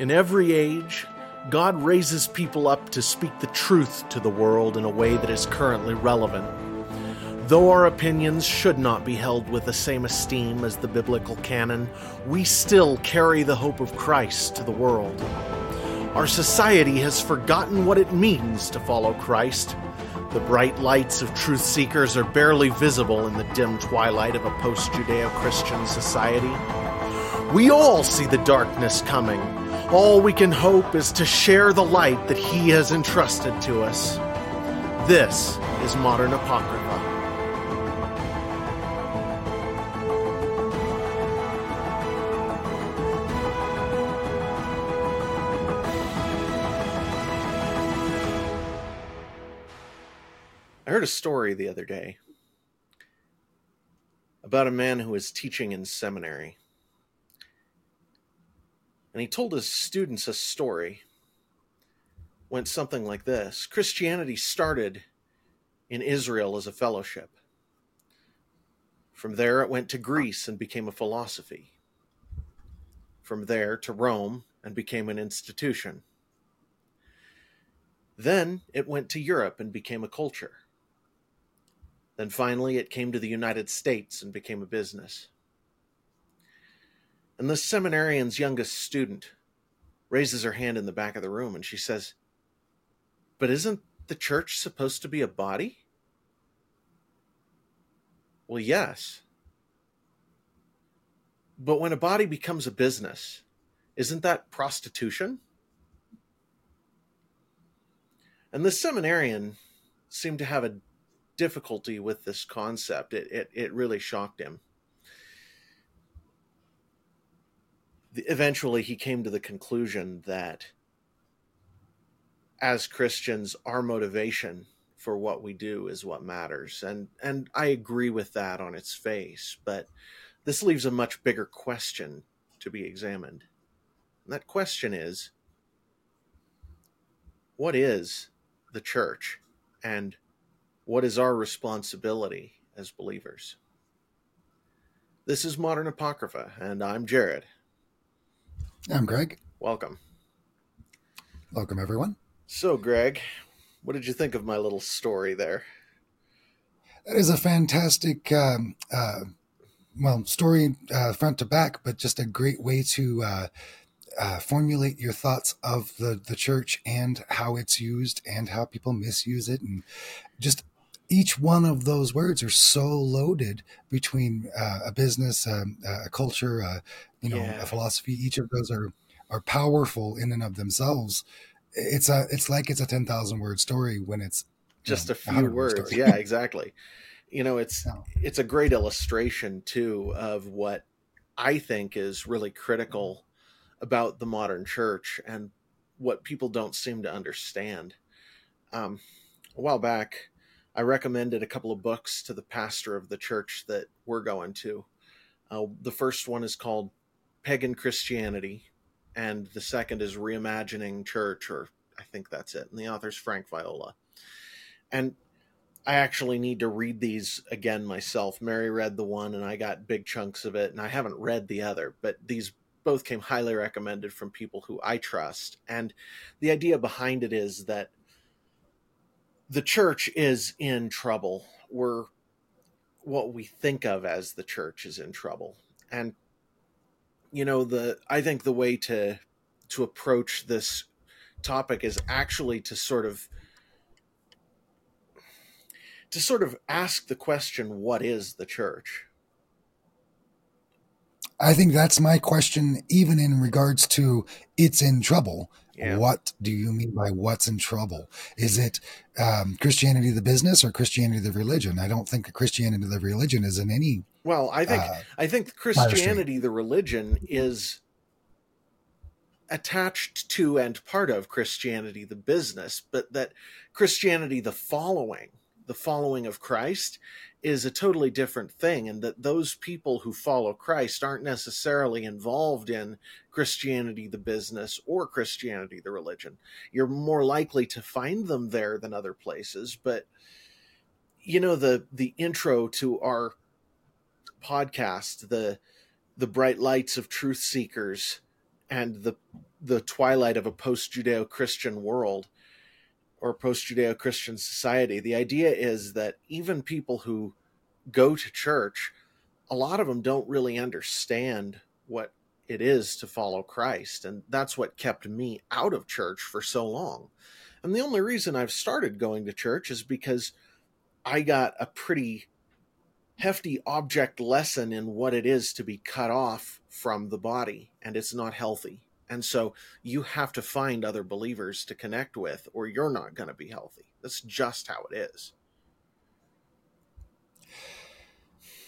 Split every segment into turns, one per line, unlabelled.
In every age, God raises people up to speak the truth to the world in a way that is currently relevant. Though our opinions should not be held with the same esteem as the biblical canon, we still carry the hope of Christ to the world. Our society has forgotten what it means to follow Christ. The bright lights of truth seekers are barely visible in the dim twilight of a post Judeo Christian society. We all see the darkness coming. All we can hope is to share the light that He has entrusted to us. This is Modern Apocrypha. I heard a story the other day about a man who was teaching in seminary. And he told his students a story. Went something like this Christianity started in Israel as a fellowship. From there, it went to Greece and became a philosophy. From there to Rome and became an institution. Then it went to Europe and became a culture. Then finally, it came to the United States and became a business. And the seminarian's youngest student raises her hand in the back of the room and she says, But isn't the church supposed to be a body? Well, yes. But when a body becomes a business, isn't that prostitution? And the seminarian seemed to have a difficulty with this concept. It, it, it really shocked him. Eventually, he came to the conclusion that as Christians, our motivation for what we do is what matters. And, and I agree with that on its face, but this leaves a much bigger question to be examined. And that question is what is the church? And what is our responsibility as believers? This is Modern Apocrypha, and I'm Jared.
I'm Greg.
Welcome.
Welcome, everyone.
So, Greg, what did you think of my little story there?
That is a fantastic, um, uh, well, story uh, front to back, but just a great way to uh, uh, formulate your thoughts of the the church and how it's used and how people misuse it, and just each one of those words are so loaded between uh, a business, um, a culture, uh, you know, yeah. a philosophy. Each of those are are powerful in and of themselves. It's a it's like it's a ten thousand word story when it's
just know, a few words. yeah, exactly. You know, it's no. it's a great illustration too of what I think is really critical about the modern church and what people don't seem to understand. Um, a while back, I recommended a couple of books to the pastor of the church that we're going to. Uh, the first one is called Pagan Christianity, and the second is Reimagining Church, or I think that's it. And the author's Frank Viola. And I actually need to read these again myself. Mary read the one, and I got big chunks of it, and I haven't read the other, but these both came highly recommended from people who I trust. And the idea behind it is that the church is in trouble. We're what we think of as the church is in trouble. And you know, the I think the way to to approach this topic is actually to sort of to sort of ask the question what is the church
i think that's my question even in regards to it's in trouble yeah. What do you mean by what's in trouble? Is it um, Christianity the business or Christianity the religion? I don't think Christianity the religion is in any.
Well, I think uh, I think Christianity the religion is attached to and part of Christianity the business, but that Christianity the following, the following of Christ, is a totally different thing and that those people who follow Christ aren't necessarily involved in Christianity the business or Christianity the religion. You're more likely to find them there than other places, but you know the the intro to our podcast, the the bright lights of truth seekers and the the twilight of a post Judeo Christian world or post Judeo Christian society. The idea is that even people who go to church, a lot of them don't really understand what it is to follow Christ. And that's what kept me out of church for so long. And the only reason I've started going to church is because I got a pretty hefty object lesson in what it is to be cut off from the body, and it's not healthy. And so you have to find other believers to connect with, or you're not going to be healthy. That's just how it is.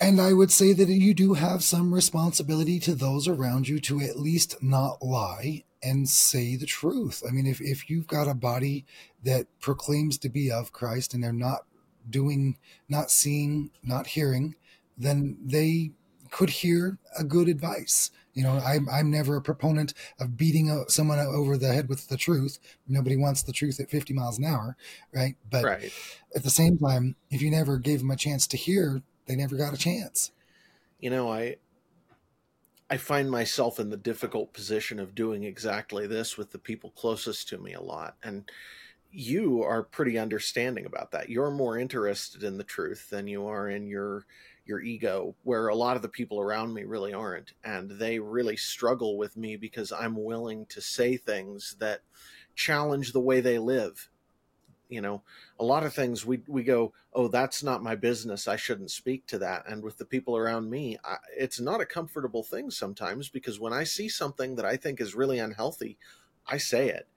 And I would say that you do have some responsibility to those around you to at least not lie and say the truth. I mean, if, if you've got a body that proclaims to be of Christ and they're not doing, not seeing, not hearing, then they could hear a good advice. You know, I'm, I'm never a proponent of beating uh, someone over the head with the truth. Nobody wants the truth at 50 miles an hour, right? But right. at the same time, if you never gave them a chance to hear, they never got a chance.
You know, I I find myself in the difficult position of doing exactly this with the people closest to me a lot. And you are pretty understanding about that. You're more interested in the truth than you are in your your ego, where a lot of the people around me really aren't. And they really struggle with me because I'm willing to say things that challenge the way they live. You know, a lot of things we, we go, oh, that's not my business. I shouldn't speak to that. And with the people around me, I, it's not a comfortable thing sometimes because when I see something that I think is really unhealthy, I say it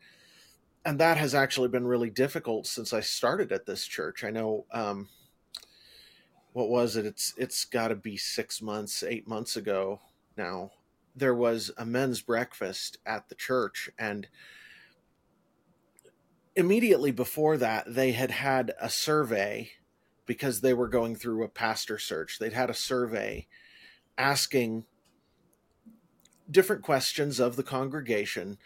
and that has actually been really difficult since I started at this church. I know um, what was it? It's it's got to be six months, eight months ago now. There was a men's breakfast at the church, and immediately before that, they had had a survey because they were going through a pastor search. They'd had a survey asking different questions of the congregation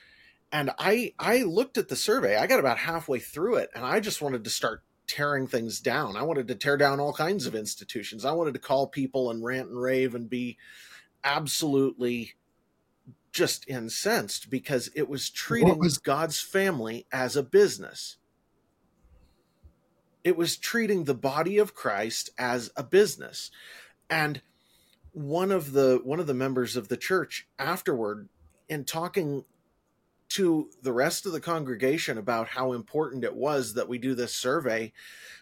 and I I looked at the survey. I got about halfway through it, and I just wanted to start tearing things down. I wanted to tear down all kinds of institutions. I wanted to call people and rant and rave and be absolutely just incensed because it was treating was- God's family as a business. It was treating the body of Christ as a business. And one of the one of the members of the church afterward in talking to the rest of the congregation about how important it was that we do this survey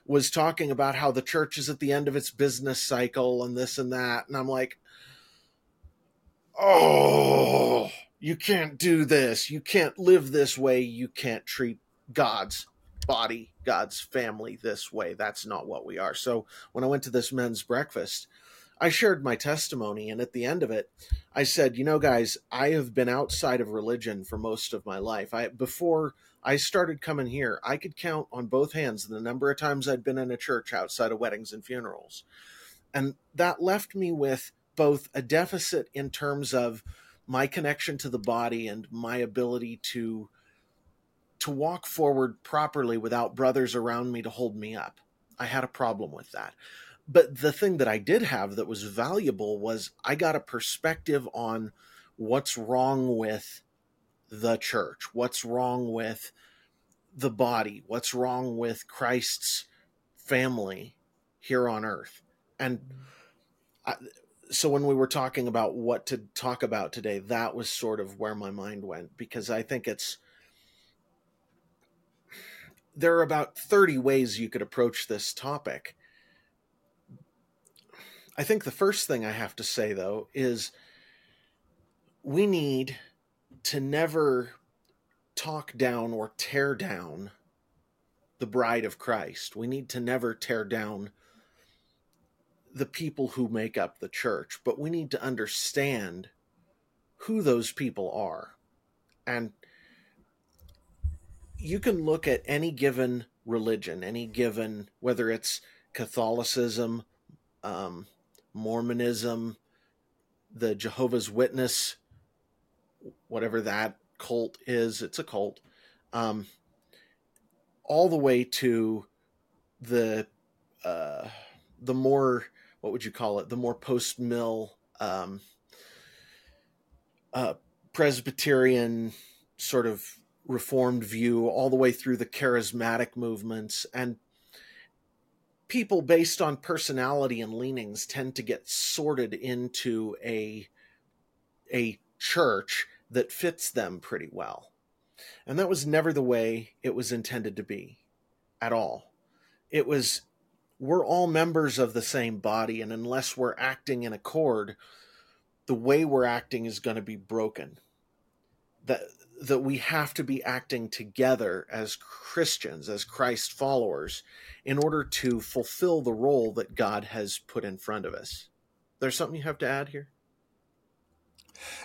was talking about how the church is at the end of its business cycle and this and that. And I'm like, oh, you can't do this. You can't live this way. You can't treat God's body, God's family this way. That's not what we are. So when I went to this men's breakfast, I shared my testimony, and at the end of it, I said, "You know, guys, I have been outside of religion for most of my life. I before I started coming here, I could count on both hands the number of times I'd been in a church outside of weddings and funerals, and that left me with both a deficit in terms of my connection to the body and my ability to to walk forward properly without brothers around me to hold me up. I had a problem with that." But the thing that I did have that was valuable was I got a perspective on what's wrong with the church, what's wrong with the body, what's wrong with Christ's family here on earth. And I, so when we were talking about what to talk about today, that was sort of where my mind went because I think it's there are about 30 ways you could approach this topic I think the first thing I have to say, though, is we need to never talk down or tear down the bride of Christ. We need to never tear down the people who make up the church, but we need to understand who those people are. And you can look at any given religion, any given, whether it's Catholicism, um, Mormonism, the Jehovah's Witness, whatever that cult is, it's a cult, um, all the way to the uh, the more what would you call it? The more post mill um, uh, Presbyterian sort of reformed view all the way through the charismatic movements and people based on personality and leanings tend to get sorted into a a church that fits them pretty well. And that was never the way it was intended to be at all. It was we're all members of the same body and unless we're acting in accord, the way we're acting is going to be broken. That that we have to be acting together as Christians, as Christ followers, in order to fulfill the role that God has put in front of us. There's something you have to add here?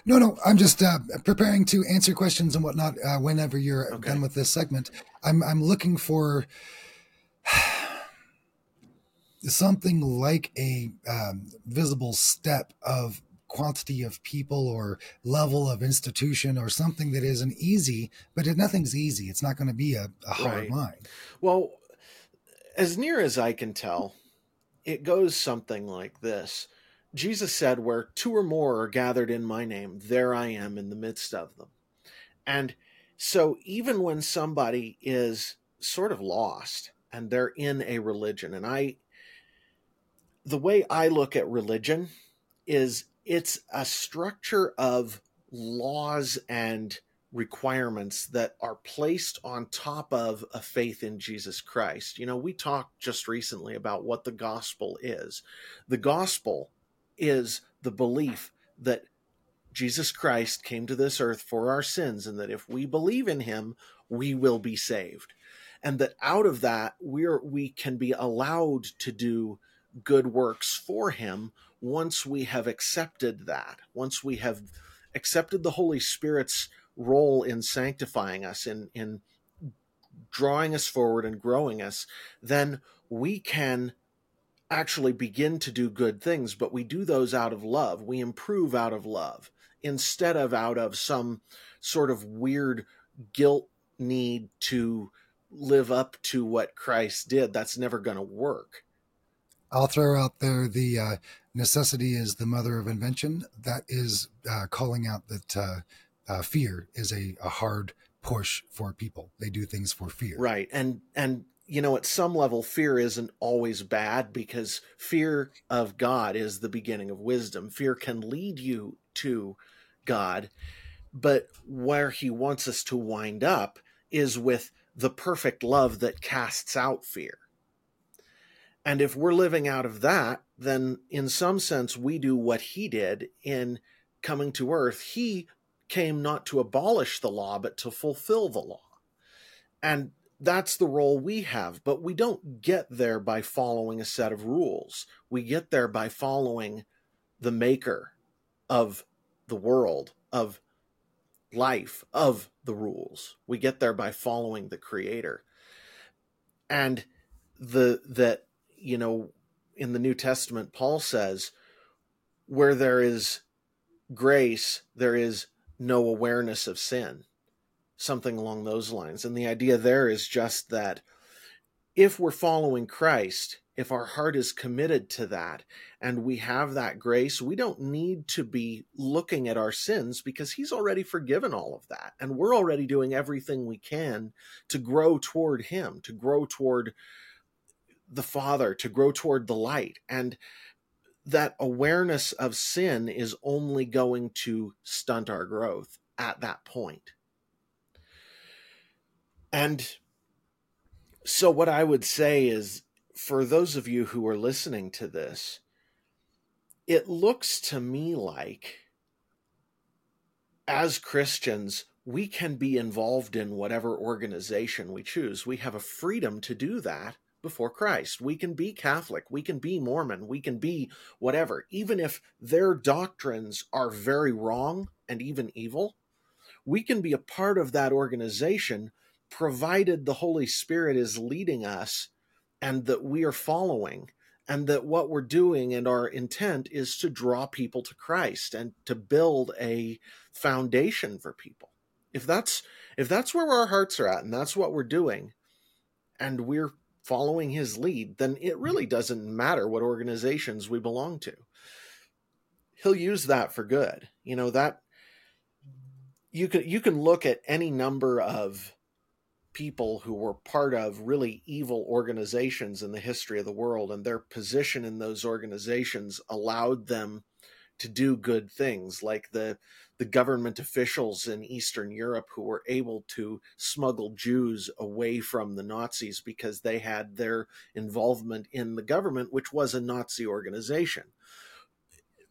No, no, I'm just uh, preparing to answer questions and whatnot uh, whenever you're okay. done with this segment. I'm, I'm looking for something like a um, visible step of quantity of people or level of institution or something that isn't easy, but if nothing's easy, it's not going to be a, a hard right. line.
Well, as near as I can tell, it goes something like this. Jesus said, Where two or more are gathered in my name, there I am in the midst of them. And so, even when somebody is sort of lost and they're in a religion, and I, the way I look at religion is it's a structure of laws and requirements that are placed on top of a faith in Jesus Christ. You know, we talked just recently about what the gospel is. The gospel is the belief that Jesus Christ came to this earth for our sins and that if we believe in him, we will be saved. And that out of that, we're we can be allowed to do good works for him once we have accepted that, once we have accepted the Holy Spirit's role in sanctifying us, in, in drawing us forward and growing us, then we can actually begin to do good things, but we do those out of love. We improve out of love instead of out of some sort of weird guilt need to live up to what Christ did. That's never going to work.
I'll throw out there the uh, necessity is the mother of invention. That is uh, calling out that uh, uh, fear is a, a hard push for people. They do things for fear.
Right. And, and, you know, at some level, fear isn't always bad because fear of God is the beginning of wisdom. Fear can lead you to God, but where he wants us to wind up is with the perfect love that casts out fear. And if we're living out of that, then in some sense, we do what he did in coming to earth. He came not to abolish the law, but to fulfill the law. And that's the role we have. But we don't get there by following a set of rules. We get there by following the maker of the world, of life, of the rules. We get there by following the creator. And the that you know, in the New Testament, Paul says, where there is grace, there is no awareness of sin, something along those lines. And the idea there is just that if we're following Christ, if our heart is committed to that and we have that grace, we don't need to be looking at our sins because He's already forgiven all of that. And we're already doing everything we can to grow toward Him, to grow toward the Father, to grow toward the light. And that awareness of sin is only going to stunt our growth at that point. And so, what I would say is for those of you who are listening to this, it looks to me like as Christians, we can be involved in whatever organization we choose. We have a freedom to do that before Christ. We can be Catholic, we can be Mormon, we can be whatever, even if their doctrines are very wrong and even evil. We can be a part of that organization provided the Holy Spirit is leading us and that we are following and that what we're doing and our intent is to draw people to Christ and to build a foundation for people. If that's if that's where our hearts are at and that's what we're doing and we're following his lead, then it mm-hmm. really doesn't matter what organizations we belong to. He'll use that for good. You know, that you can you can look at any number of people who were part of really evil organizations in the history of the world and their position in those organizations allowed them to do good things like the the government officials in eastern europe who were able to smuggle jews away from the nazis because they had their involvement in the government which was a nazi organization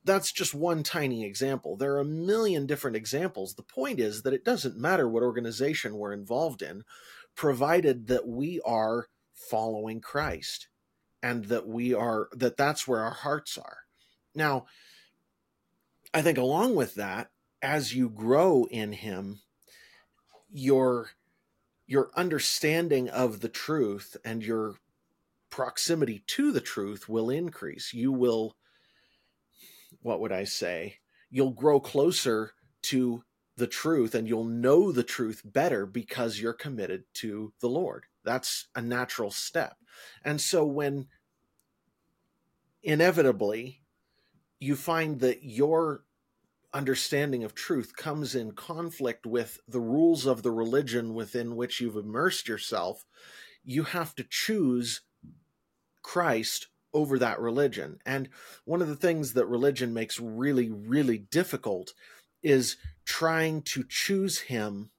that's just one tiny example. There are a million different examples. The point is that it doesn't matter what organization we're involved in, provided that we are following Christ and that we are that that's where our hearts are. Now, I think along with that, as you grow in him, your your understanding of the truth and your proximity to the truth will increase. You will what would I say? You'll grow closer to the truth and you'll know the truth better because you're committed to the Lord. That's a natural step. And so when inevitably you find that your understanding of truth comes in conflict with the rules of the religion within which you've immersed yourself, you have to choose Christ over that religion. And one of the things that religion makes really, really difficult is trying to choose him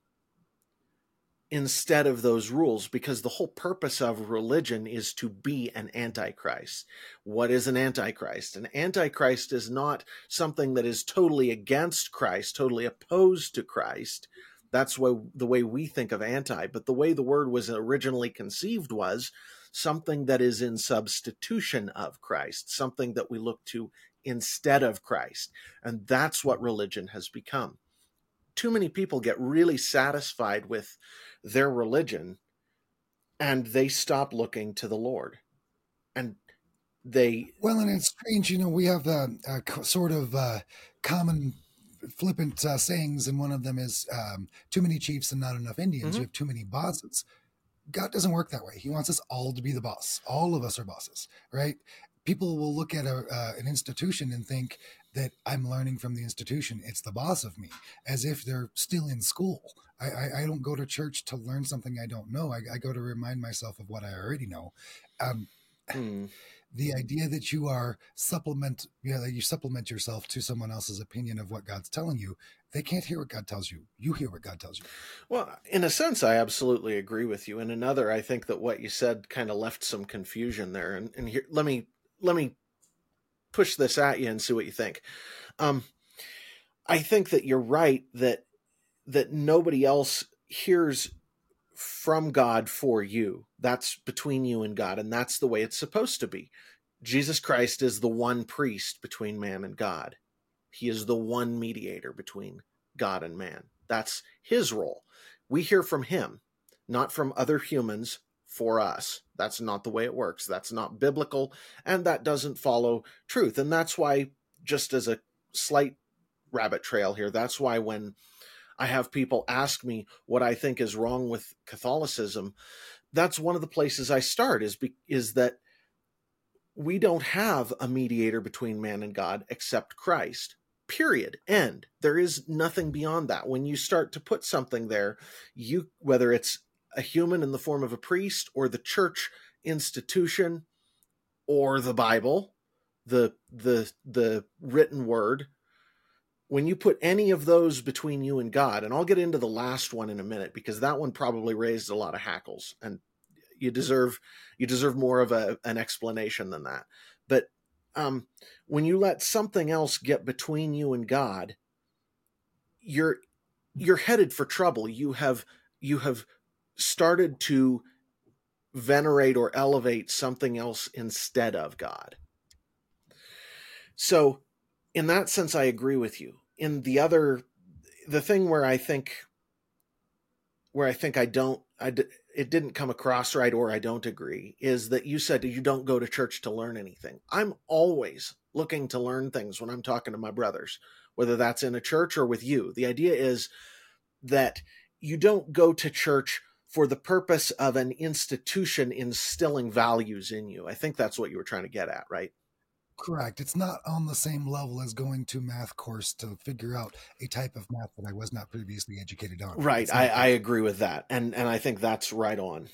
instead of those rules because the whole purpose of religion is to be an antichrist. What is an antichrist? An antichrist is not something that is totally against Christ, totally opposed to Christ. That's why the way we think of anti, but the way the word was originally conceived was something that is in substitution of Christ, something that we look to instead of Christ. And that's what religion has become. Too many people get really satisfied with their religion and they stop looking to the Lord. And they.
Well, and it's strange, you know, we have a, a sort of uh, common flippant uh, sayings, and one of them is um, too many chiefs and not enough Indians. Mm-hmm. You have too many bosses. God doesn't work that way. He wants us all to be the boss. All of us are bosses, right? People will look at a, uh, an institution and think that I'm learning from the institution. It's the boss of me, as if they're still in school. I, I, I don't go to church to learn something I don't know. I, I, go to remind myself of what I already know. Um, hmm the idea that you are supplement you know, that you supplement yourself to someone else's opinion of what God's telling you, they can't hear what God tells you. You hear what God tells you.
Well, in a sense, I absolutely agree with you. In another, I think that what you said kind of left some confusion there. And, and here, let me let me push this at you and see what you think. Um, I think that you're right that that nobody else hears from God for you. That's between you and God, and that's the way it's supposed to be. Jesus Christ is the one priest between man and God. He is the one mediator between God and man. That's his role. We hear from him, not from other humans for us. That's not the way it works. That's not biblical, and that doesn't follow truth. And that's why, just as a slight rabbit trail here, that's why when I have people ask me what I think is wrong with Catholicism. That's one of the places I start is be, is that we don't have a mediator between man and God except Christ. Period. End. There is nothing beyond that. When you start to put something there, you whether it's a human in the form of a priest or the church institution or the Bible, the the the written word, when you put any of those between you and God, and I'll get into the last one in a minute because that one probably raised a lot of hackles and you deserve you deserve more of a, an explanation than that. But um, when you let something else get between you and God, you're you're headed for trouble. You have you have started to venerate or elevate something else instead of God. So in that sense, I agree with you. In the other, the thing where I think, where I think I don't, I it didn't come across right, or I don't agree, is that you said you don't go to church to learn anything. I'm always looking to learn things when I'm talking to my brothers, whether that's in a church or with you. The idea is that you don't go to church for the purpose of an institution instilling values in you. I think that's what you were trying to get at, right?
Correct. It's not on the same level as going to math course to figure out a type of math that I was not previously educated on.
Right. I, I agree with that. And and I think that's right on.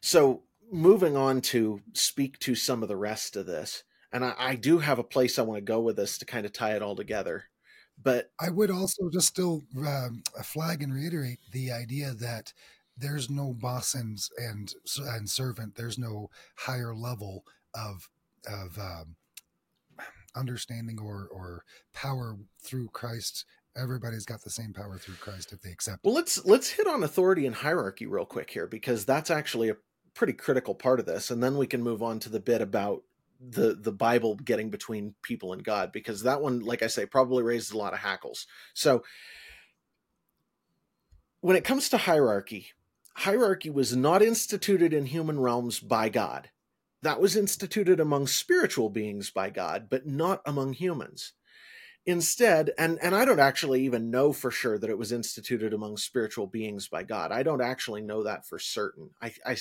So moving on to speak to some of the rest of this, and I, I do have a place I want to go with this to kind of tie it all together. But
I would also just still um, flag and reiterate the idea that there's no boss and and and servant. There's no higher level of of um, understanding or or power through Christ. Everybody's got the same power through Christ if they accept.
Well, let's let's hit on authority and hierarchy real quick here because that's actually a pretty critical part of this, and then we can move on to the bit about the the Bible getting between people and God because that one, like I say, probably raised a lot of hackles. So when it comes to hierarchy, hierarchy was not instituted in human realms by God. That was instituted among spiritual beings by God, but not among humans. Instead, and, and I don't actually even know for sure that it was instituted among spiritual beings by God. I don't actually know that for certain. I, I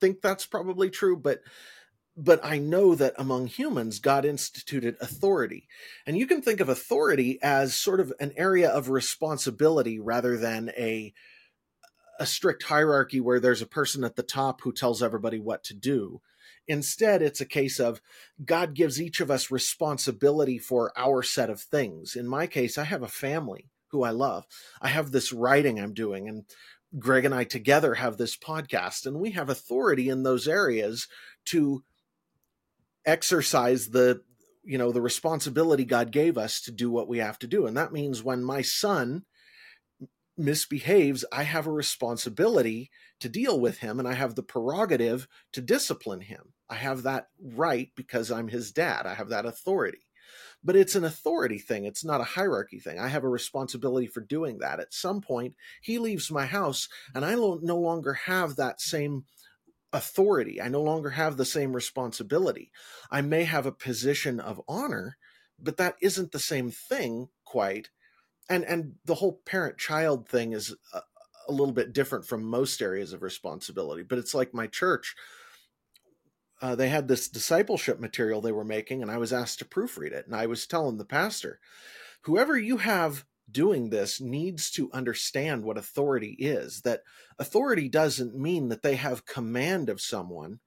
think that's probably true, but but I know that among humans, God instituted authority. And you can think of authority as sort of an area of responsibility rather than a, a strict hierarchy where there's a person at the top who tells everybody what to do. Instead, it's a case of God gives each of us responsibility for our set of things. In my case, I have a family who I love. I have this writing I'm doing, and Greg and I together have this podcast, and we have authority in those areas to exercise the you know the responsibility God gave us to do what we have to do. And that means when my son misbehaves, I have a responsibility to deal with him and I have the prerogative to discipline him. I have that right because I'm his dad. I have that authority. But it's an authority thing. It's not a hierarchy thing. I have a responsibility for doing that. At some point, he leaves my house and I no longer have that same authority. I no longer have the same responsibility. I may have a position of honor, but that isn't the same thing quite. And and the whole parent child thing is a, a little bit different from most areas of responsibility, but it's like my church uh, they had this discipleship material they were making, and I was asked to proofread it. And I was telling the pastor, whoever you have doing this needs to understand what authority is. That authority doesn't mean that they have command of someone,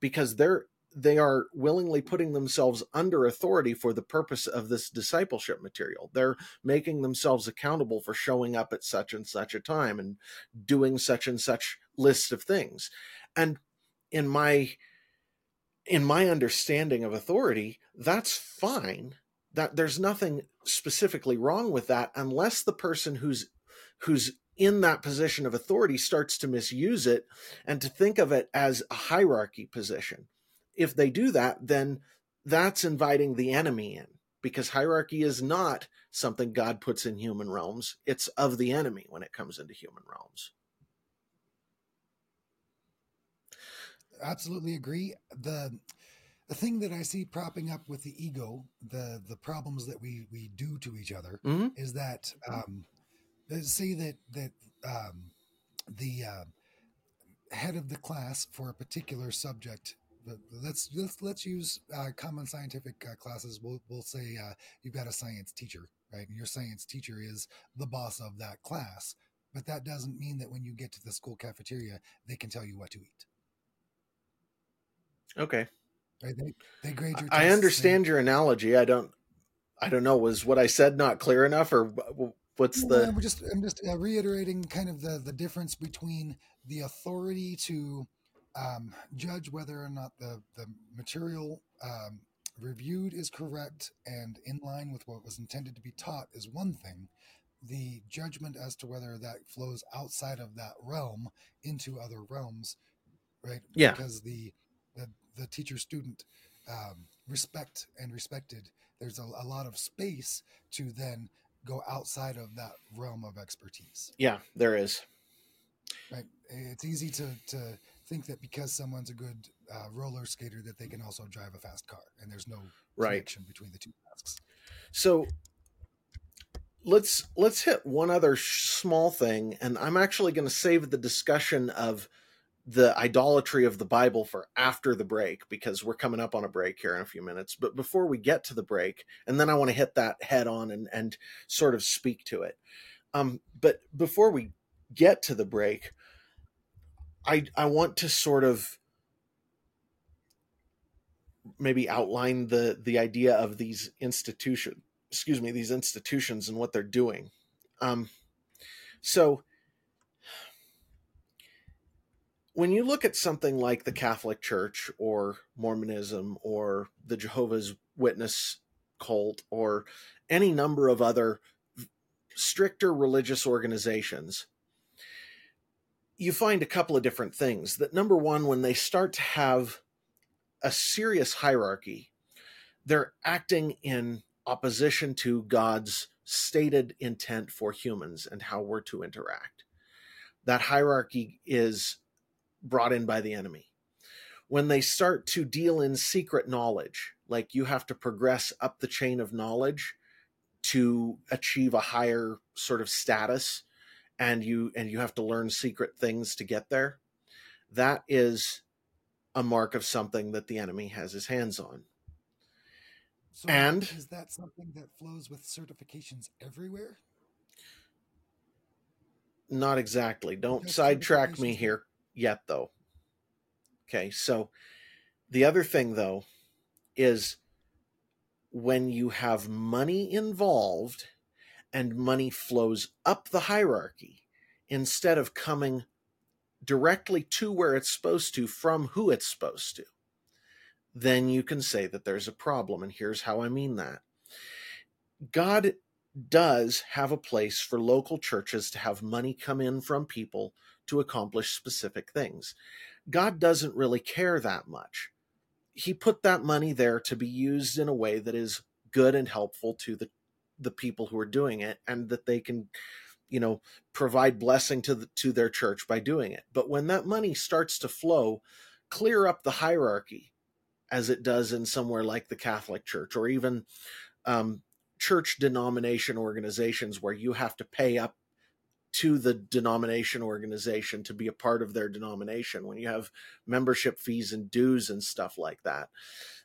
because they're they are willingly putting themselves under authority for the purpose of this discipleship material. They're making themselves accountable for showing up at such and such a time and doing such and such list of things. And in my in my understanding of authority, that's fine. That there's nothing specifically wrong with that unless the person who's who's in that position of authority starts to misuse it and to think of it as a hierarchy position. If they do that, then that's inviting the enemy in because hierarchy is not something God puts in human realms. It's of the enemy when it comes into human realms.
absolutely agree. The the thing that I see propping up with the ego, the the problems that we we do to each other, mm-hmm. is that um, say that that um, the uh, head of the class for a particular subject. Let's let's let's use uh, common scientific uh, classes. We'll we'll say uh, you've got a science teacher, right? And your science teacher is the boss of that class. But that doesn't mean that when you get to the school cafeteria, they can tell you what to eat
Okay.
Right? They, they grade your.
I understand your analogy. I don't. I don't know. Was what I said not clear enough, or what's the?
I'm just I'm just uh, reiterating kind of the the difference between the authority to um, judge whether or not the the material um, reviewed is correct and in line with what was intended to be taught is one thing. The judgment as to whether that flows outside of that realm into other realms, right?
Yeah.
Because the the the teacher student um, respect and respected, there's a, a lot of space to then go outside of that realm of expertise.
Yeah, there is.
Right. It's easy to, to think that because someone's a good uh, roller skater that they can also drive a fast car, and there's no
right.
connection between the two tasks.
So let's let's hit one other small thing, and I'm actually going to save the discussion of the idolatry of the Bible for after the break because we're coming up on a break here in a few minutes. But before we get to the break, and then I want to hit that head on and, and sort of speak to it. Um, but before we get to the break, I I want to sort of maybe outline the the idea of these institution excuse me these institutions and what they're doing. Um, so when you look at something like the Catholic Church or Mormonism or the Jehovah's Witness cult or any number of other stricter religious organizations, you find a couple of different things. That number one, when they start to have a serious hierarchy, they're acting in opposition to God's stated intent for humans and how we're to interact. That hierarchy is brought in by the enemy. When they start to deal in secret knowledge, like you have to progress up the chain of knowledge to achieve a higher sort of status and you and you have to learn secret things to get there that is a mark of something that the enemy has his hands on.
So
and
is that something that flows with certifications everywhere?
Not exactly. Don't sidetrack me here yet though. Okay so the other thing though is when you have money involved and money flows up the hierarchy instead of coming directly to where it's supposed to from who it's supposed to, then you can say that there's a problem. And here's how I mean that God does have a place for local churches to have money come in from people to accomplish specific things. God doesn't really care that much. He put that money there to be used in a way that is good and helpful to the the people who are doing it and that they can you know provide blessing to the, to their church by doing it. But when that money starts to flow clear up the hierarchy as it does in somewhere like the catholic church or even um, church denomination organizations where you have to pay up to the denomination organization to be a part of their denomination when you have membership fees and dues and stuff like that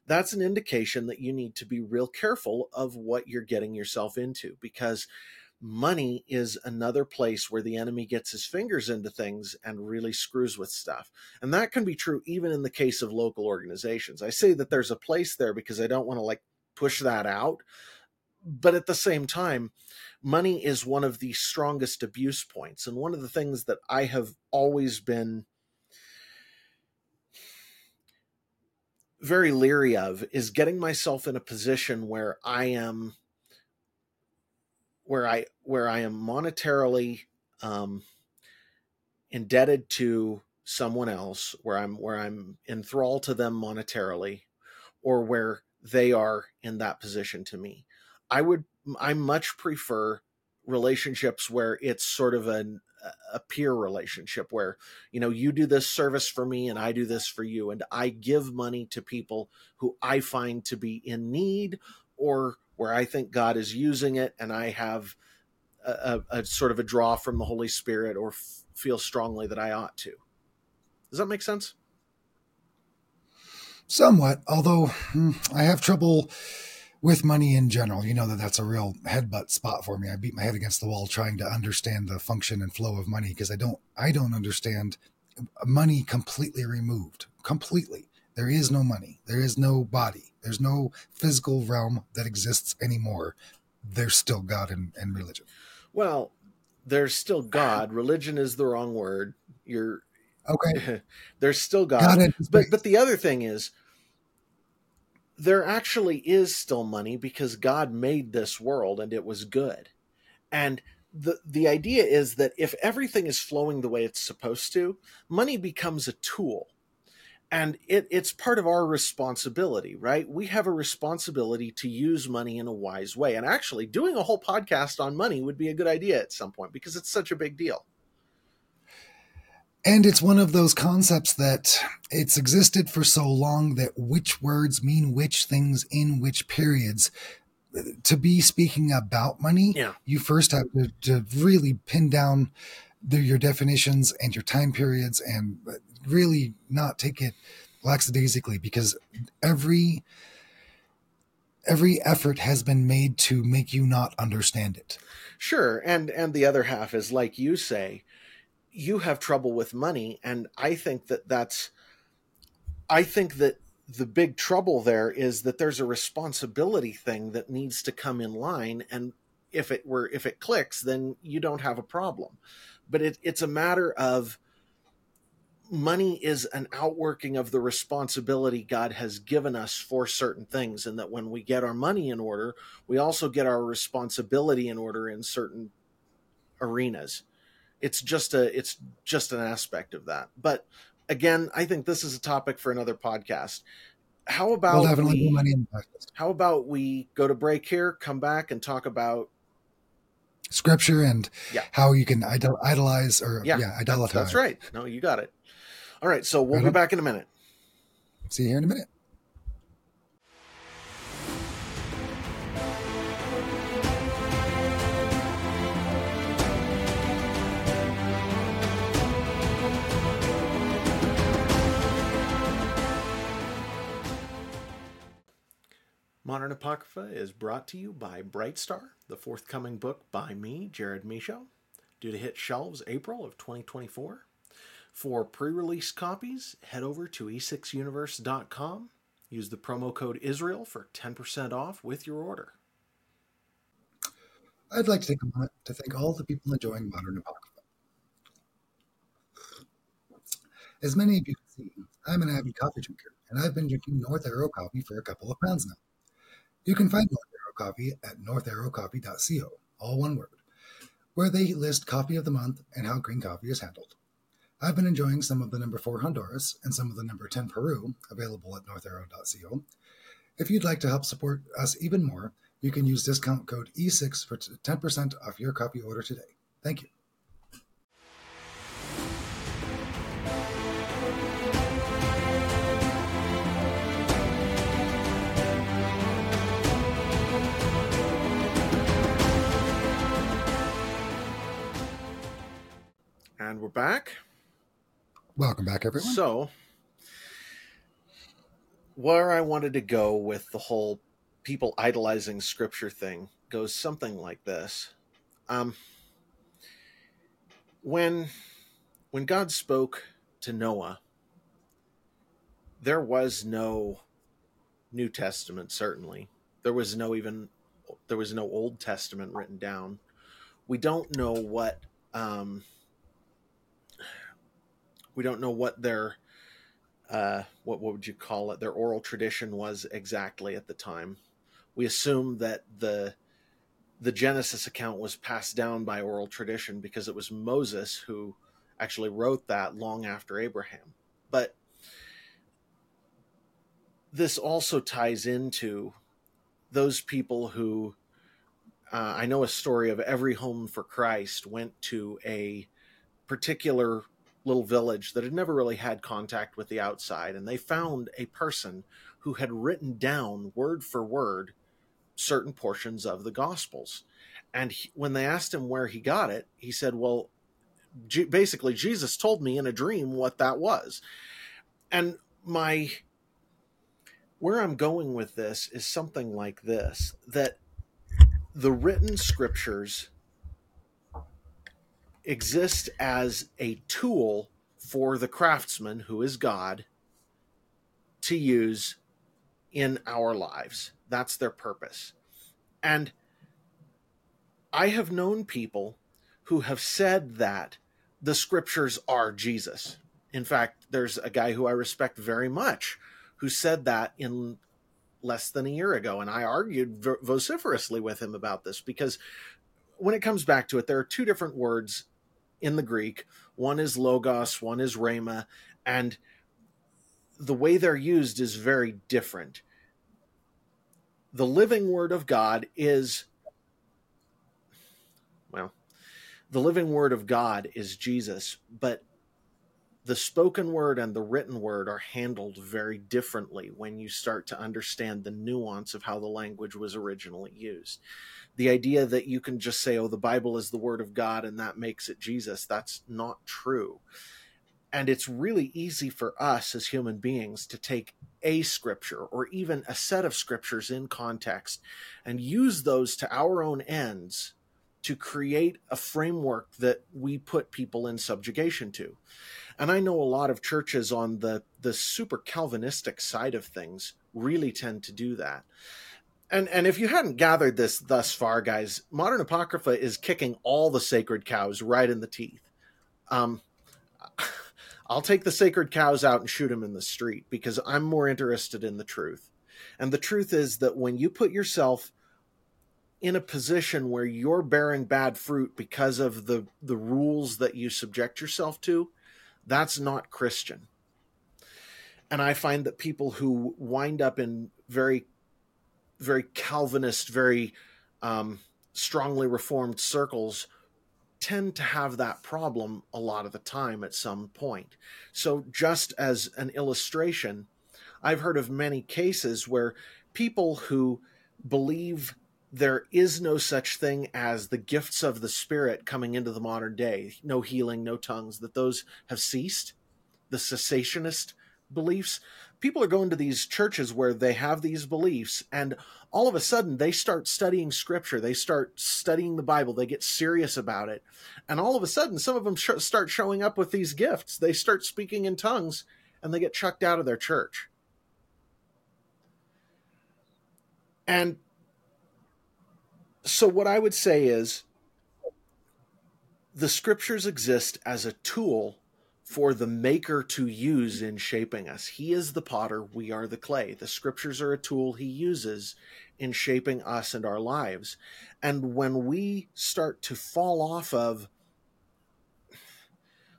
that's an indication that you need to be real careful of what you're getting yourself into because money is another place where the enemy gets his fingers into things and really screws with stuff. And that can be true even in the case of local organizations. I say that there's a place there because I don't want to like push that out. But at the same time, money is one of the strongest abuse points. And one of the things that I have always been very leery of is getting myself in a position where I am where I where I am monetarily um, indebted to someone else, where I'm where I'm enthralled to them monetarily, or where they are in that position to me. I would I much prefer relationships where it's sort of an a peer relationship where you know you do this service for me and I do this for you and I give money to people who I find to be in need or where I think God is using it and I have a, a, a sort of a draw from the Holy Spirit or f- feel strongly that I ought to. Does that make sense?
Somewhat, although hmm, I have trouble with money in general. You know that that's a real headbutt spot for me. I beat my head against the wall trying to understand the function and flow of money because I don't I don't understand money completely removed. Completely. There is no money. There is no body. There's no physical realm that exists anymore. There's still God and, and religion.
Well, there's still God. Religion is the wrong word. You're
Okay.
there's still God.
God
but but the other thing is there actually is still money because God made this world and it was good. And the the idea is that if everything is flowing the way it's supposed to, money becomes a tool. And it, it's part of our responsibility, right? We have a responsibility to use money in a wise way. And actually, doing a whole podcast on money would be a good idea at some point because it's such a big deal.
And it's one of those concepts that it's existed for so long that which words mean which things in which periods. To be speaking about money,
Yeah.
you first have to, to really pin down the, your definitions and your time periods and really not take it lackadaisically because every every effort has been made to make you not understand it.
Sure, and and the other half is like you say, you have trouble with money, and I think that that's, I think that the big trouble there is that there's a responsibility thing that needs to come in line, and if it were if it clicks, then you don't have a problem, but it, it's a matter of money is an outworking of the responsibility God has given us for certain things, and that when we get our money in order, we also get our responsibility in order in certain arenas. It's just a it's just an aspect of that. But again, I think this is a topic for another podcast. How about we'll we, money in. How about we go to break here, come back, and talk about
scripture and yeah. how you can idol- idolize or yeah, yeah idolize.
That's right. No, you got it. All right, so we'll right be back in a minute.
See you here in a minute.
Modern Apocrypha is brought to you by Bright Star, the forthcoming book by me, Jared Michaud, due to hit shelves April of 2024. For pre release copies, head over to e6universe.com. Use the promo code Israel for 10% off with your order.
I'd like to take a moment to thank all the people enjoying Modern Apocrypha. As many of you can see, I'm an avid coffee drinker, and I've been drinking North Arrow coffee for a couple of pounds now. You can find North Arrow coffee at northarrowcoffee.co, all one word, where they list coffee of the month and how green coffee is handled. I've been enjoying some of the number 4 Honduras and some of the number 10 Peru, available at northarrow.co. If you'd like to help support us even more, you can use discount code E6 for 10% off your coffee order today. Thank you.
And we're back.
Welcome back, everyone.
So, where I wanted to go with the whole people idolizing scripture thing goes something like this. Um, when when God spoke to Noah, there was no New Testament. Certainly, there was no even there was no Old Testament written down. We don't know what um, we don't know what their uh, what what would you call it? Their oral tradition was exactly at the time. We assume that the the Genesis account was passed down by oral tradition because it was Moses who actually wrote that long after Abraham. But this also ties into those people who uh, I know a story of every home for Christ went to a particular little village that had never really had contact with the outside, and they found a person who had written down word for word certain portions of the Gospels. And he, when they asked him where he got it, he said, Well, G- basically, Jesus told me in a dream what that was. And my where I'm going with this is something like this that the written scriptures exist as a tool for the craftsman, who is God, to use in our lives. That's their purpose. And I have known people who have said that the scriptures are Jesus. In fact, there's a guy who I respect very much who said that in less than a year ago. And I argued vociferously with him about this because when it comes back to it, there are two different words in the Greek. One is logos, one is rhema, and the way they're used is very different. The living word of God is, well, the living word of God is Jesus, but the spoken word and the written word are handled very differently when you start to understand the nuance of how the language was originally used the idea that you can just say, oh, the Bible is the word of God and that makes it Jesus, that's not true. and it's really easy for us as human beings to take a scripture or even a set of scriptures in context and use those to our own ends to create a framework that we put people in subjugation to. And I know a lot of churches on the the super Calvinistic side of things really tend to do that. And and if you hadn't gathered this thus far, guys, modern apocrypha is kicking all the sacred cows right in the teeth. Um, I'll take the sacred cows out and shoot them in the street because I'm more interested in the truth. And the truth is that when you put yourself in a position where you're bearing bad fruit because of the the rules that you subject yourself to, that's not Christian. And I find that people who wind up in very, very Calvinist, very um, strongly reformed circles tend to have that problem a lot of the time at some point. So, just as an illustration, I've heard of many cases where people who believe there is no such thing as the gifts of the spirit coming into the modern day. No healing no tongues that those have ceased. The cessationist beliefs. People are going to these churches where they have these beliefs and all of a sudden they start studying scripture. They start studying the bible. They get serious about it. And all of a sudden some of them sh- start showing up with these gifts. They start speaking in tongues and they get chucked out of their church. And so what I would say is the scriptures exist as a tool for the maker to use in shaping us. He is the potter, we are the clay. The scriptures are a tool he uses in shaping us and our lives. And when we start to fall off of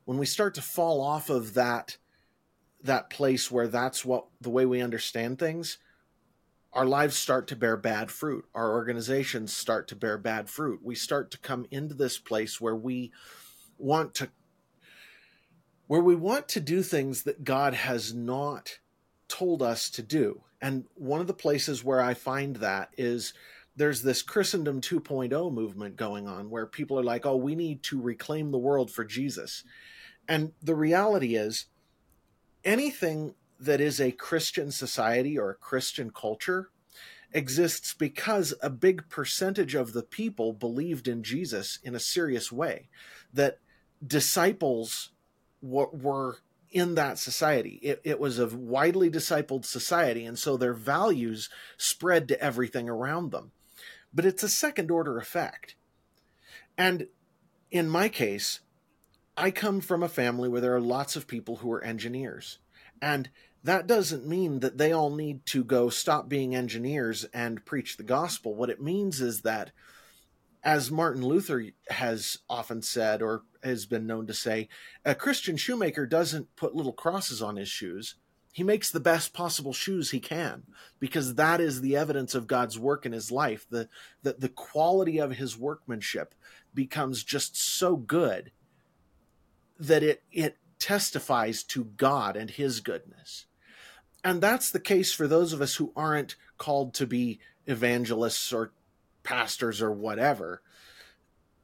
when we start to fall off of that that place where that's what the way we understand things, our lives start to bear bad fruit. Our organizations start to bear bad fruit. We start to come into this place where we want to where we want to do things that God has not told us to do. And one of the places where I find that is there's this Christendom 2.0 movement going on where people are like, "Oh, we need to reclaim the world for Jesus." And the reality is anything that is a Christian society or a Christian culture exists because a big percentage of the people believed in Jesus in a serious way, that disciples were in that society. It, it was a widely discipled society, and so their values spread to everything around them. But it's a second order effect. And in my case, I come from a family where there are lots of people who are engineers. And that doesn't mean that they all need to go stop being engineers and preach the gospel. What it means is that, as Martin Luther has often said, or has been known to say, a Christian shoemaker doesn't put little crosses on his shoes. He makes the best possible shoes he can because that is the evidence of God's work in his life. The, the, the quality of his workmanship becomes just so good that it, it testifies to God and his goodness and that's the case for those of us who aren't called to be evangelists or pastors or whatever.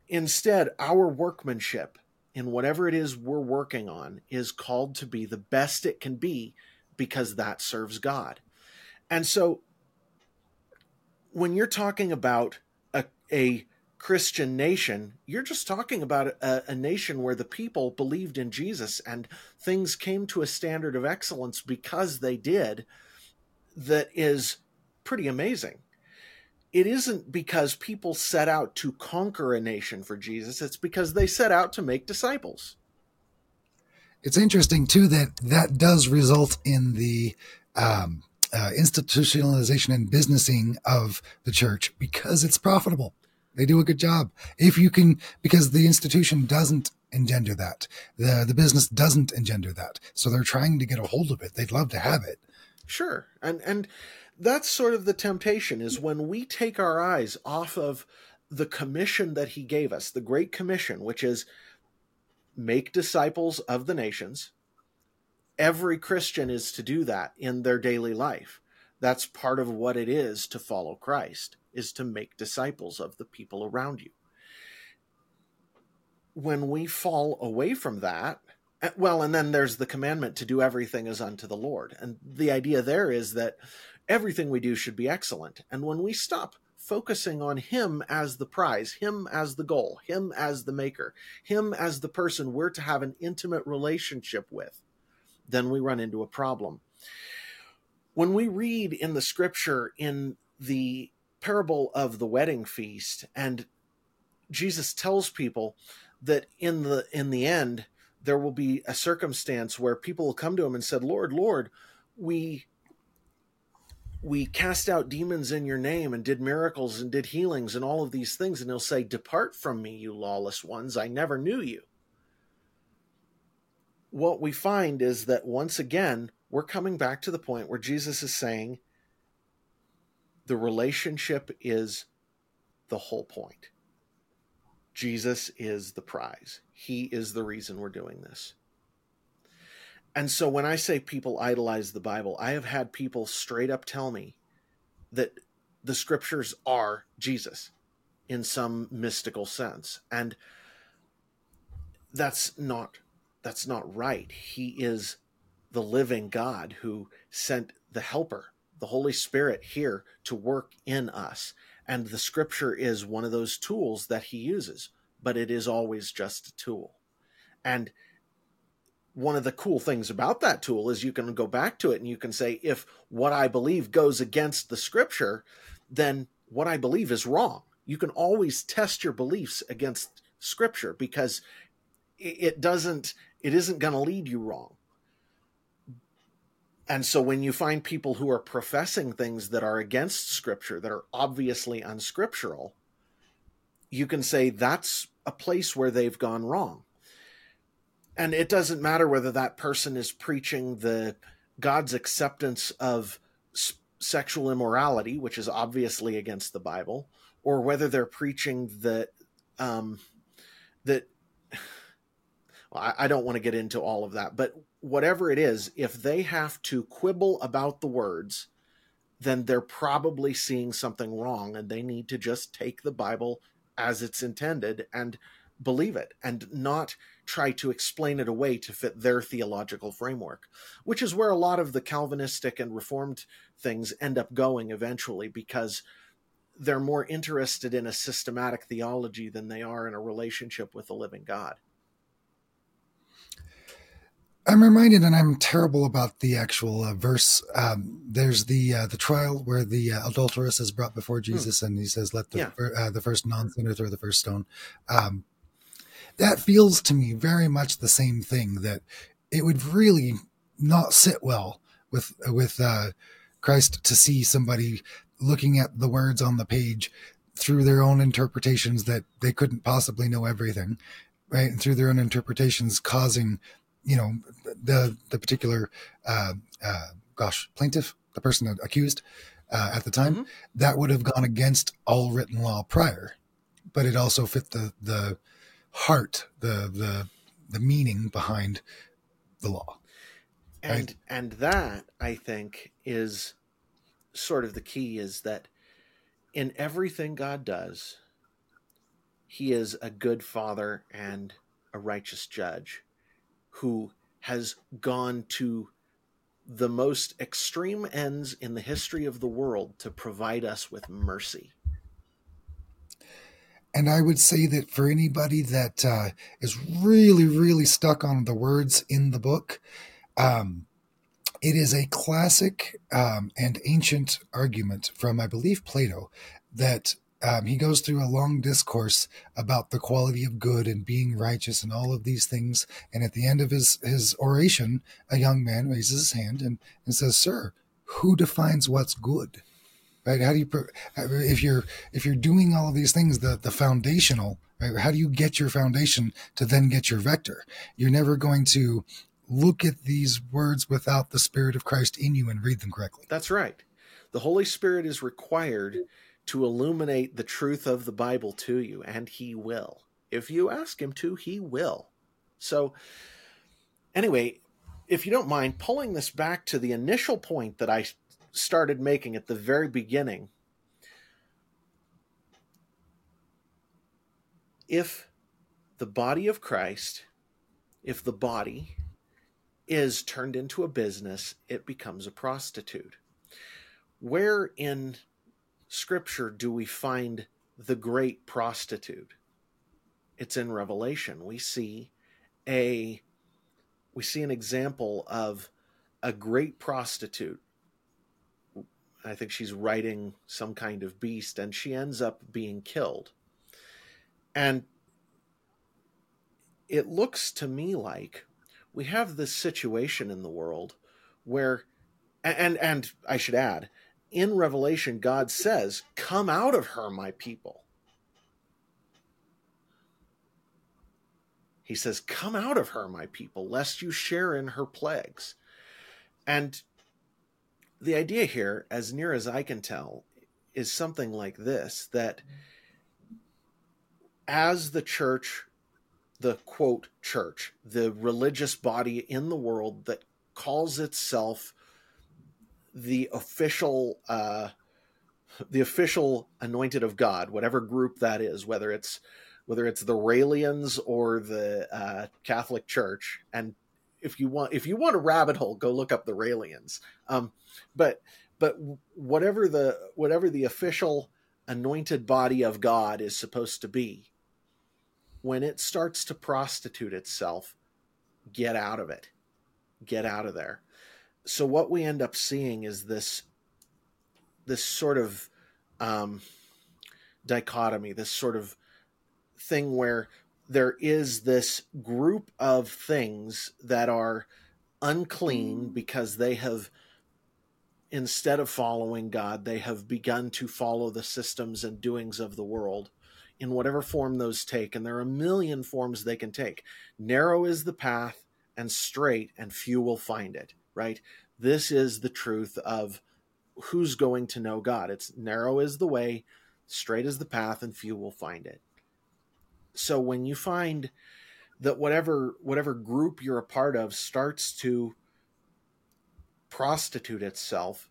Instead, our workmanship in whatever it is we're working on is called to be the best it can be because that serves God. And so when you're talking about a, a Christian nation, you're just talking about a, a, nation where the people believed in Jesus and things came to a standard of excellence because they did that is pretty amazing. It isn't because people set out to conquer a nation for Jesus, it's because they set out to make disciples.
It's interesting, too, that that does result in the um, uh, institutionalization and businessing of the church because it's profitable they do a good job. If you can, because the institution doesn't engender that, the the business doesn't engender that, so they're trying to get a hold of it. They'd love to have it.
Sure, and and that's sort of the temptation is when we take our eyes off of the commission that he gave us, the great commission, which is make disciples of the nations. Every Christian is to do that in their daily life. That's part of what it is to follow Christ is to make disciples of the people around you. When we fall away from that, Uh, well, and then there's the commandment to do everything as unto the Lord. And the idea there is that everything we do should be excellent. And when we stop focusing on Him as the prize, Him as the goal, Him as the maker, Him as the person we're to have an intimate relationship with, then we run into a problem. When we read in the scripture in the parable of the wedding feast, and Jesus tells people that in the in the end there will be a circumstance where people will come to him and said, "Lord, Lord, we we cast out demons in your name and did miracles and did healings and all of these things." And he'll say, "Depart from me, you lawless ones. I never knew you." What we find is that once again, we're coming back to the point where Jesus is saying the relationship is the whole point. Jesus is the prize. He is the reason we're doing this. And so when I say people idolize the Bible, I have had people straight up tell me that the scriptures are Jesus in some mystical sense. And that's not that's not right. He is the living God who sent the helper, the Holy Spirit here to work in us and the scripture is one of those tools that he uses, but it is always just a tool. And one of the cool things about that tool is you can go back to it and you can say, if what I believe goes against the scripture, then what I believe is wrong. You can always test your beliefs against scripture because it doesn't, it isn't going to lead you wrong. And so when you find people who are professing things that are against scripture, that are obviously unscriptural, you can say that's a place where they've gone wrong. And it doesn't matter whether that person is preaching the God's acceptance of sexual immorality, which is obviously against the Bible, or whether they're preaching that um, that well, I, I don't want to get into all of that, but whatever it is, if they have to quibble about the words, then they're probably seeing something wrong and they need to just take the Bible as it's intended and believe it and not try to explain it away to fit their theological framework, which is where a lot of the Calvinistic and Reformed things end up going eventually because they're more interested in a systematic theology than they are in a relationship with the living God.
I'm reminded, and I'm terrible about the actual uh, verse. Um, there's the uh, the trial where the uh, adulteress is brought before hmm. Jesus, and he says, "Let the yeah. Uh, the first non sinner throw the first stone." Um, that feels to me very much the same thing. That it would really not sit well with with uh, Christ to see somebody looking at the words on the page through their own interpretations that they couldn't possibly know everything, right? And through their own interpretations, causing you know the the particular uh, uh, gosh plaintiff, the person accused uh, at the time, mm-hmm. that would have gone against all written law prior, but it also fit the the heart, the the the meaning behind the law.
And right? and that I think is sort of the key is that in everything God does, he is a good father and a righteous judge who has gone to the most extreme ends in the history of the world to provide us with mercy.
And I would say that for anybody that uh, is really, really stuck on the words in the book, um, it is a classic um, and ancient argument from, I believe, Plato that um, he goes through a long discourse about the quality of good and being righteous and all of these things. And at the end of his, his oration, a young man raises his hand and, and says, Sir, who defines what's good? Right? How do you, if you're, if you're doing all of these things, the, the foundational, right? How do you get your foundation to then get your vector? You're never going to look at these words without the Spirit of Christ in you and read them correctly.
That's right. The Holy Spirit is required to illuminate the truth of the Bible to you, and he will. If you ask him to, he will. So, anyway, if you don't mind pulling this back to the initial point that I started making at the very beginning, if the body of Christ if the body is turned into a business, it becomes a prostitute. Where in Scripture do we find the great prostitute? It's in Revelation. We see a we see an example of a great prostitute. I think she's riding some kind of beast, and she ends up being killed. And it looks to me like we have this situation in the world where and and I should add in revelation God says come out of her my people. He says come out of her my people lest you share in her plagues. And the idea here as near as I can tell is something like this that as the church the quote church, the religious body in the world that calls itself the official uh, the official anointed of God, whatever group that is, whether it's whether it's the Raelians or the uh, Catholic Church. And if you want if you want a rabbit hole, go look up the Raelians. Um, but but whatever the whatever the official anointed body of God is supposed to be, when it starts to prostitute itself, get out of it. Get out of there. So what we end up seeing is this this sort of um, dichotomy, this sort of thing where there is this group of things that are unclean because they have instead of following God, they have begun to follow the systems and doings of the world in whatever form those take. And there are a million forms they can take. Narrow is the path and straight, and few will find it, right? This is the truth of who's going to know God. It's narrow is the way, straight is the path, and few will find it. So when you find that whatever whatever group you're a part of starts to prostitute itself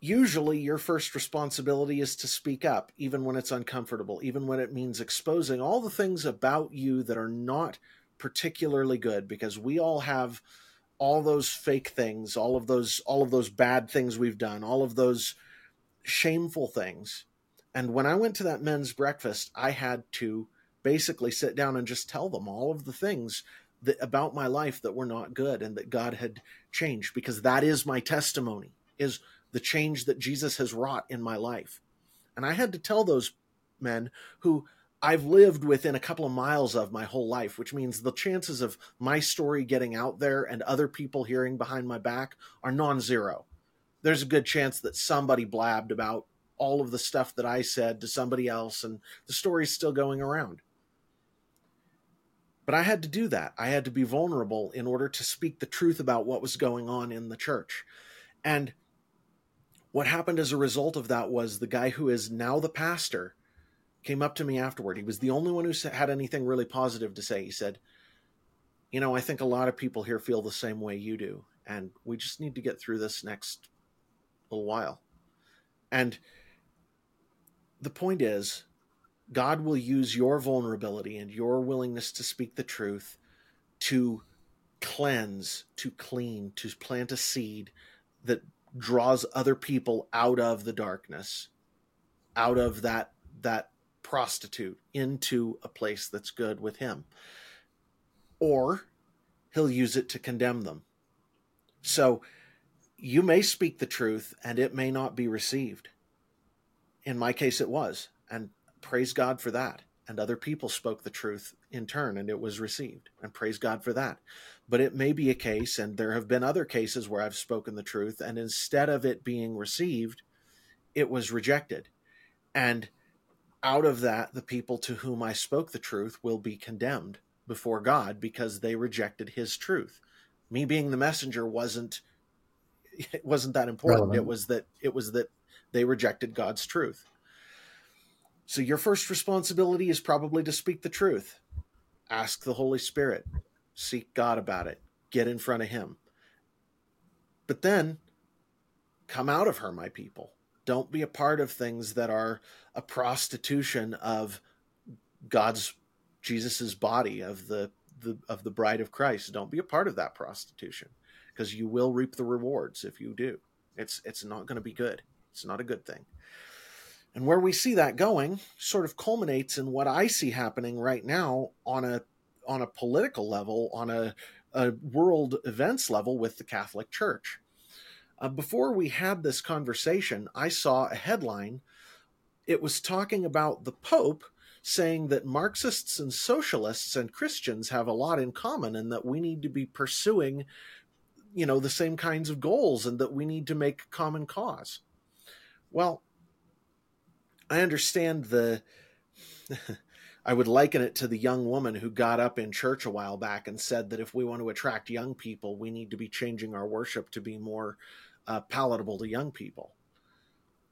usually your first responsibility is to speak up, even when it's uncomfortable, even when it means exposing all the things about you that are not particularly good, because we all have all those fake things, all of those all of those bad things we've done, all of those shameful things. And when I went to that men's breakfast, I had to basically sit down and just tell them all of the things that about my life that were not good and that God had changed because that is my testimony is the change that Jesus has wrought in my life. And I had to tell those men who I've lived within a couple of miles of my whole life, which means the chances of my story getting out there and other people hearing behind my back are non zero. There's a good chance that somebody blabbed about all of the stuff that I said to somebody else, and the story's still going around. But I had to do that. I had to be vulnerable in order to speak the truth about what was going on in the church. And what happened as a result of that was the guy who is now the pastor came up to me afterward. He was the only one who had anything really positive to say. He said, You know, I think a lot of people here feel the same way you do, and we just need to get through this next little while. And the point is, God will use your vulnerability and your willingness to speak the truth to cleanse, to clean, to plant a seed that draws other people out of the darkness, out of that that prostitute into a place that's good with him. Or he'll use it to condemn them. So you may speak the truth and it may not be received. In my case, it was. And praise God for that. And other people spoke the truth in turn and it was received. And praise God for that. But it may be a case, and there have been other cases where I've spoken the truth, and instead of it being received, it was rejected. And out of that, the people to whom I spoke the truth will be condemned before God because they rejected his truth. Me being the messenger wasn't it wasn't that important. Relevant. It was that it was that they rejected God's truth. So your first responsibility is probably to speak the truth. Ask the Holy Spirit seek God about it, get in front of Him. But then come out of her, my people. Don't be a part of things that are a prostitution of God's Jesus's body, of the the of the bride of Christ. Don't be a part of that prostitution because you will reap the rewards if you do. It's it's not going to be good. It's not a good thing. And where we see that going sort of culminates in what I see happening right now on a on a political level, on a, a world events level with the Catholic Church. Uh, before we had this conversation, I saw a headline. It was talking about the Pope saying that Marxists and socialists and Christians have a lot in common and that we need to be pursuing, you know, the same kinds of goals and that we need to make common cause. Well, I understand the. I would liken it to the young woman who got up in church a while back and said that if we want to attract young people, we need to be changing our worship to be more uh, palatable to young people.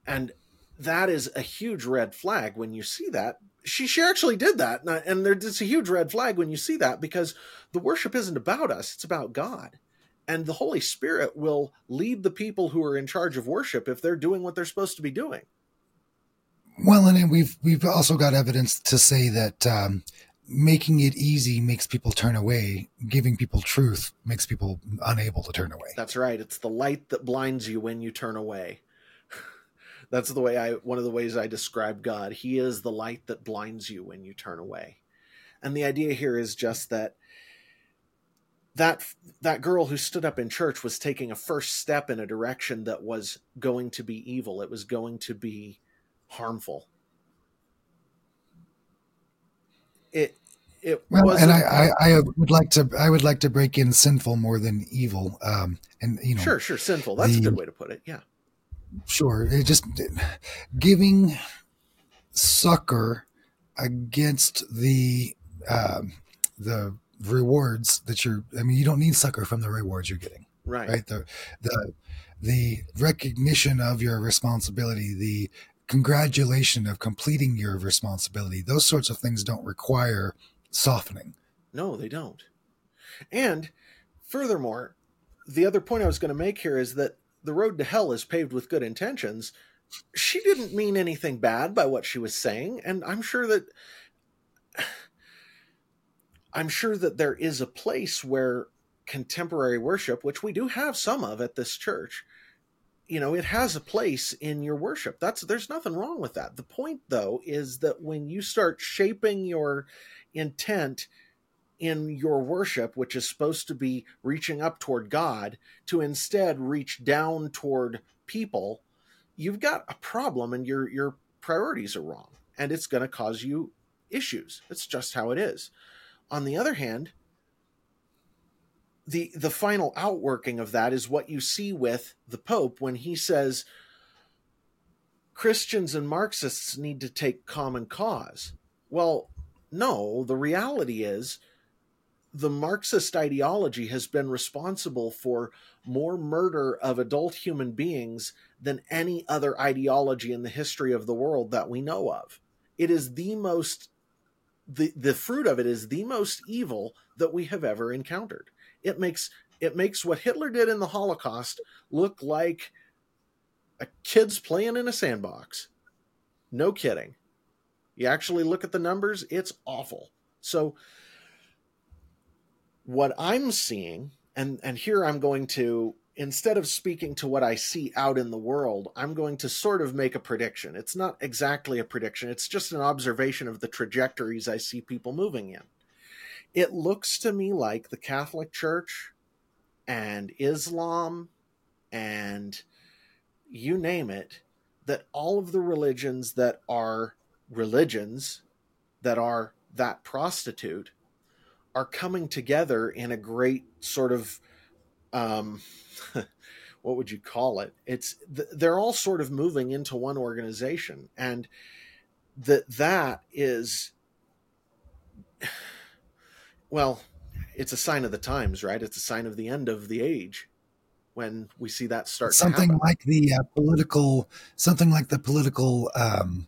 And that is a huge red flag when you see that. She, she actually did that. And, and there's a huge red flag when you see that because the worship isn't about us, it's about God. And the Holy Spirit will lead the people who are in charge of worship if they're doing what they're supposed to be doing.
Well, and we've we've also got evidence to say that um, making it easy makes people turn away. Giving people truth makes people unable to turn away.
That's right. It's the light that blinds you when you turn away. That's the way I one of the ways I describe God. He is the light that blinds you when you turn away. And the idea here is just that that that girl who stood up in church was taking a first step in a direction that was going to be evil. It was going to be harmful. It it
well, and I, I, I would like to I would like to break in sinful more than evil. Um, and you know,
sure, sure, sinful. That's the, a good way to put it. Yeah,
sure. It just giving succor against the um, the rewards that you're. I mean, you don't need succor from the rewards you're getting.
Right.
Right. The the the recognition of your responsibility, the congratulation of completing your responsibility. Those sorts of things don't require softening.
No, they don't. And furthermore, the other point I was going to make here is that the road to hell is paved with good intentions. She didn't mean anything bad by what she was saying, and I'm sure that I'm sure that there is a place where contemporary worship, which we do have some of at this church, you know it has a place in your worship. That's there's nothing wrong with that. The point though is that when you start shaping your intent in your worship which is supposed to be reaching up toward god to instead reach down toward people you've got a problem and your your priorities are wrong and it's going to cause you issues. It's just how it is. On the other hand the the final outworking of that is what you see with the pope when he says Christians and Marxists need to take common cause. Well, no, the reality is the Marxist ideology has been responsible for more murder of adult human beings than any other ideology in the history of the world that we know of. It is the most the the fruit of it is the most evil that we have ever encountered it makes it makes what Hitler did in the Holocaust look like a kid's playing in a sandbox. No kidding. You actually look at the numbers, it's awful. So what I'm seeing and and here I'm going to instead of speaking to what I see out in the world, I'm going to sort of make a prediction. It's not exactly a prediction, it's just an observation of the trajectories I see people moving in it looks to me like the Catholic Church and Islam and you name it, that all of the religions that are religions that are that prostitute are coming together in a great sort of um what would you call it? It's they're all sort of moving into one organization and that that is well, it's a sign of the times, right? It's a sign of the end of the age when we see that start.
Something like the uh, political, something like the political um,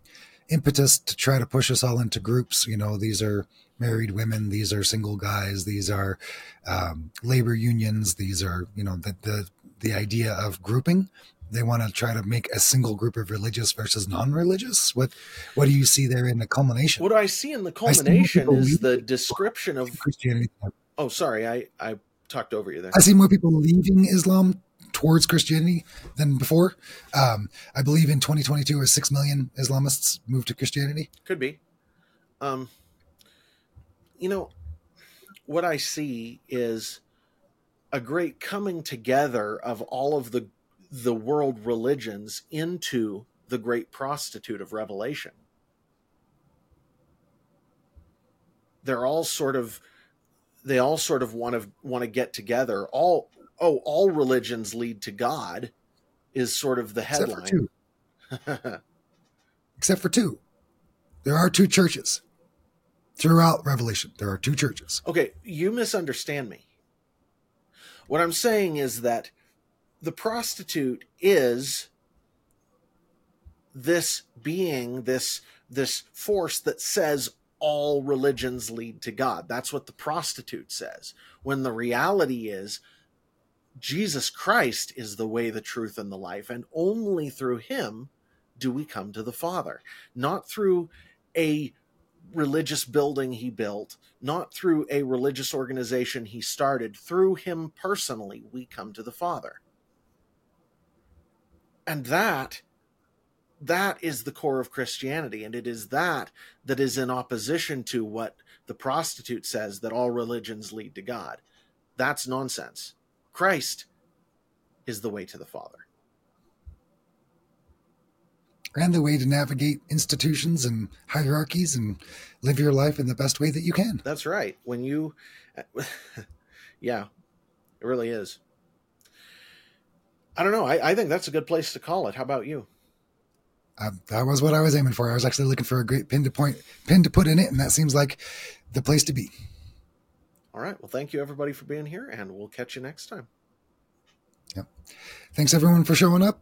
impetus to try to push us all into groups. You know, these are married women, these are single guys, these are um, labor unions, these are you know the the the idea of grouping they want to try to make a single group of religious versus non-religious. What what do you see there in the culmination?
What I see in the culmination is the description of Christianity. Oh, sorry, I I talked over you there.
I see more people leaving Islam towards Christianity than before. Um, I believe in 2022 or six million Islamists moved to Christianity.
Could be. Um, you know, what I see is a great coming together of all of the the world religions into the great prostitute of Revelation. They're all sort of they all sort of want to want to get together. All oh, all religions lead to God is sort of the headline.
Except for two. Except for two. There are two churches. Throughout Revelation, there are two churches.
Okay, you misunderstand me. What I'm saying is that the prostitute is this being, this this force that says all religions lead to God. That's what the prostitute says. When the reality is Jesus Christ is the way, the truth, and the life, and only through him do we come to the Father. Not through a religious building he built, not through a religious organization he started. Through him personally, we come to the Father. And that that is the core of Christianity, and it is that that is in opposition to what the prostitute says that all religions lead to God. That's nonsense. Christ is the way to the Father.
And the way to navigate institutions and hierarchies and live your life in the best way that you can.
That's right. When you, yeah, it really is. I don't know. I, I think that's a good place to call it. How about you?
Uh, that was what I was aiming for. I was actually looking for a great pin to point, pin to put in it, and that seems like the place to be.
All right. Well, thank you everybody for being here, and we'll catch you next time.
Yep. Thanks everyone for showing up.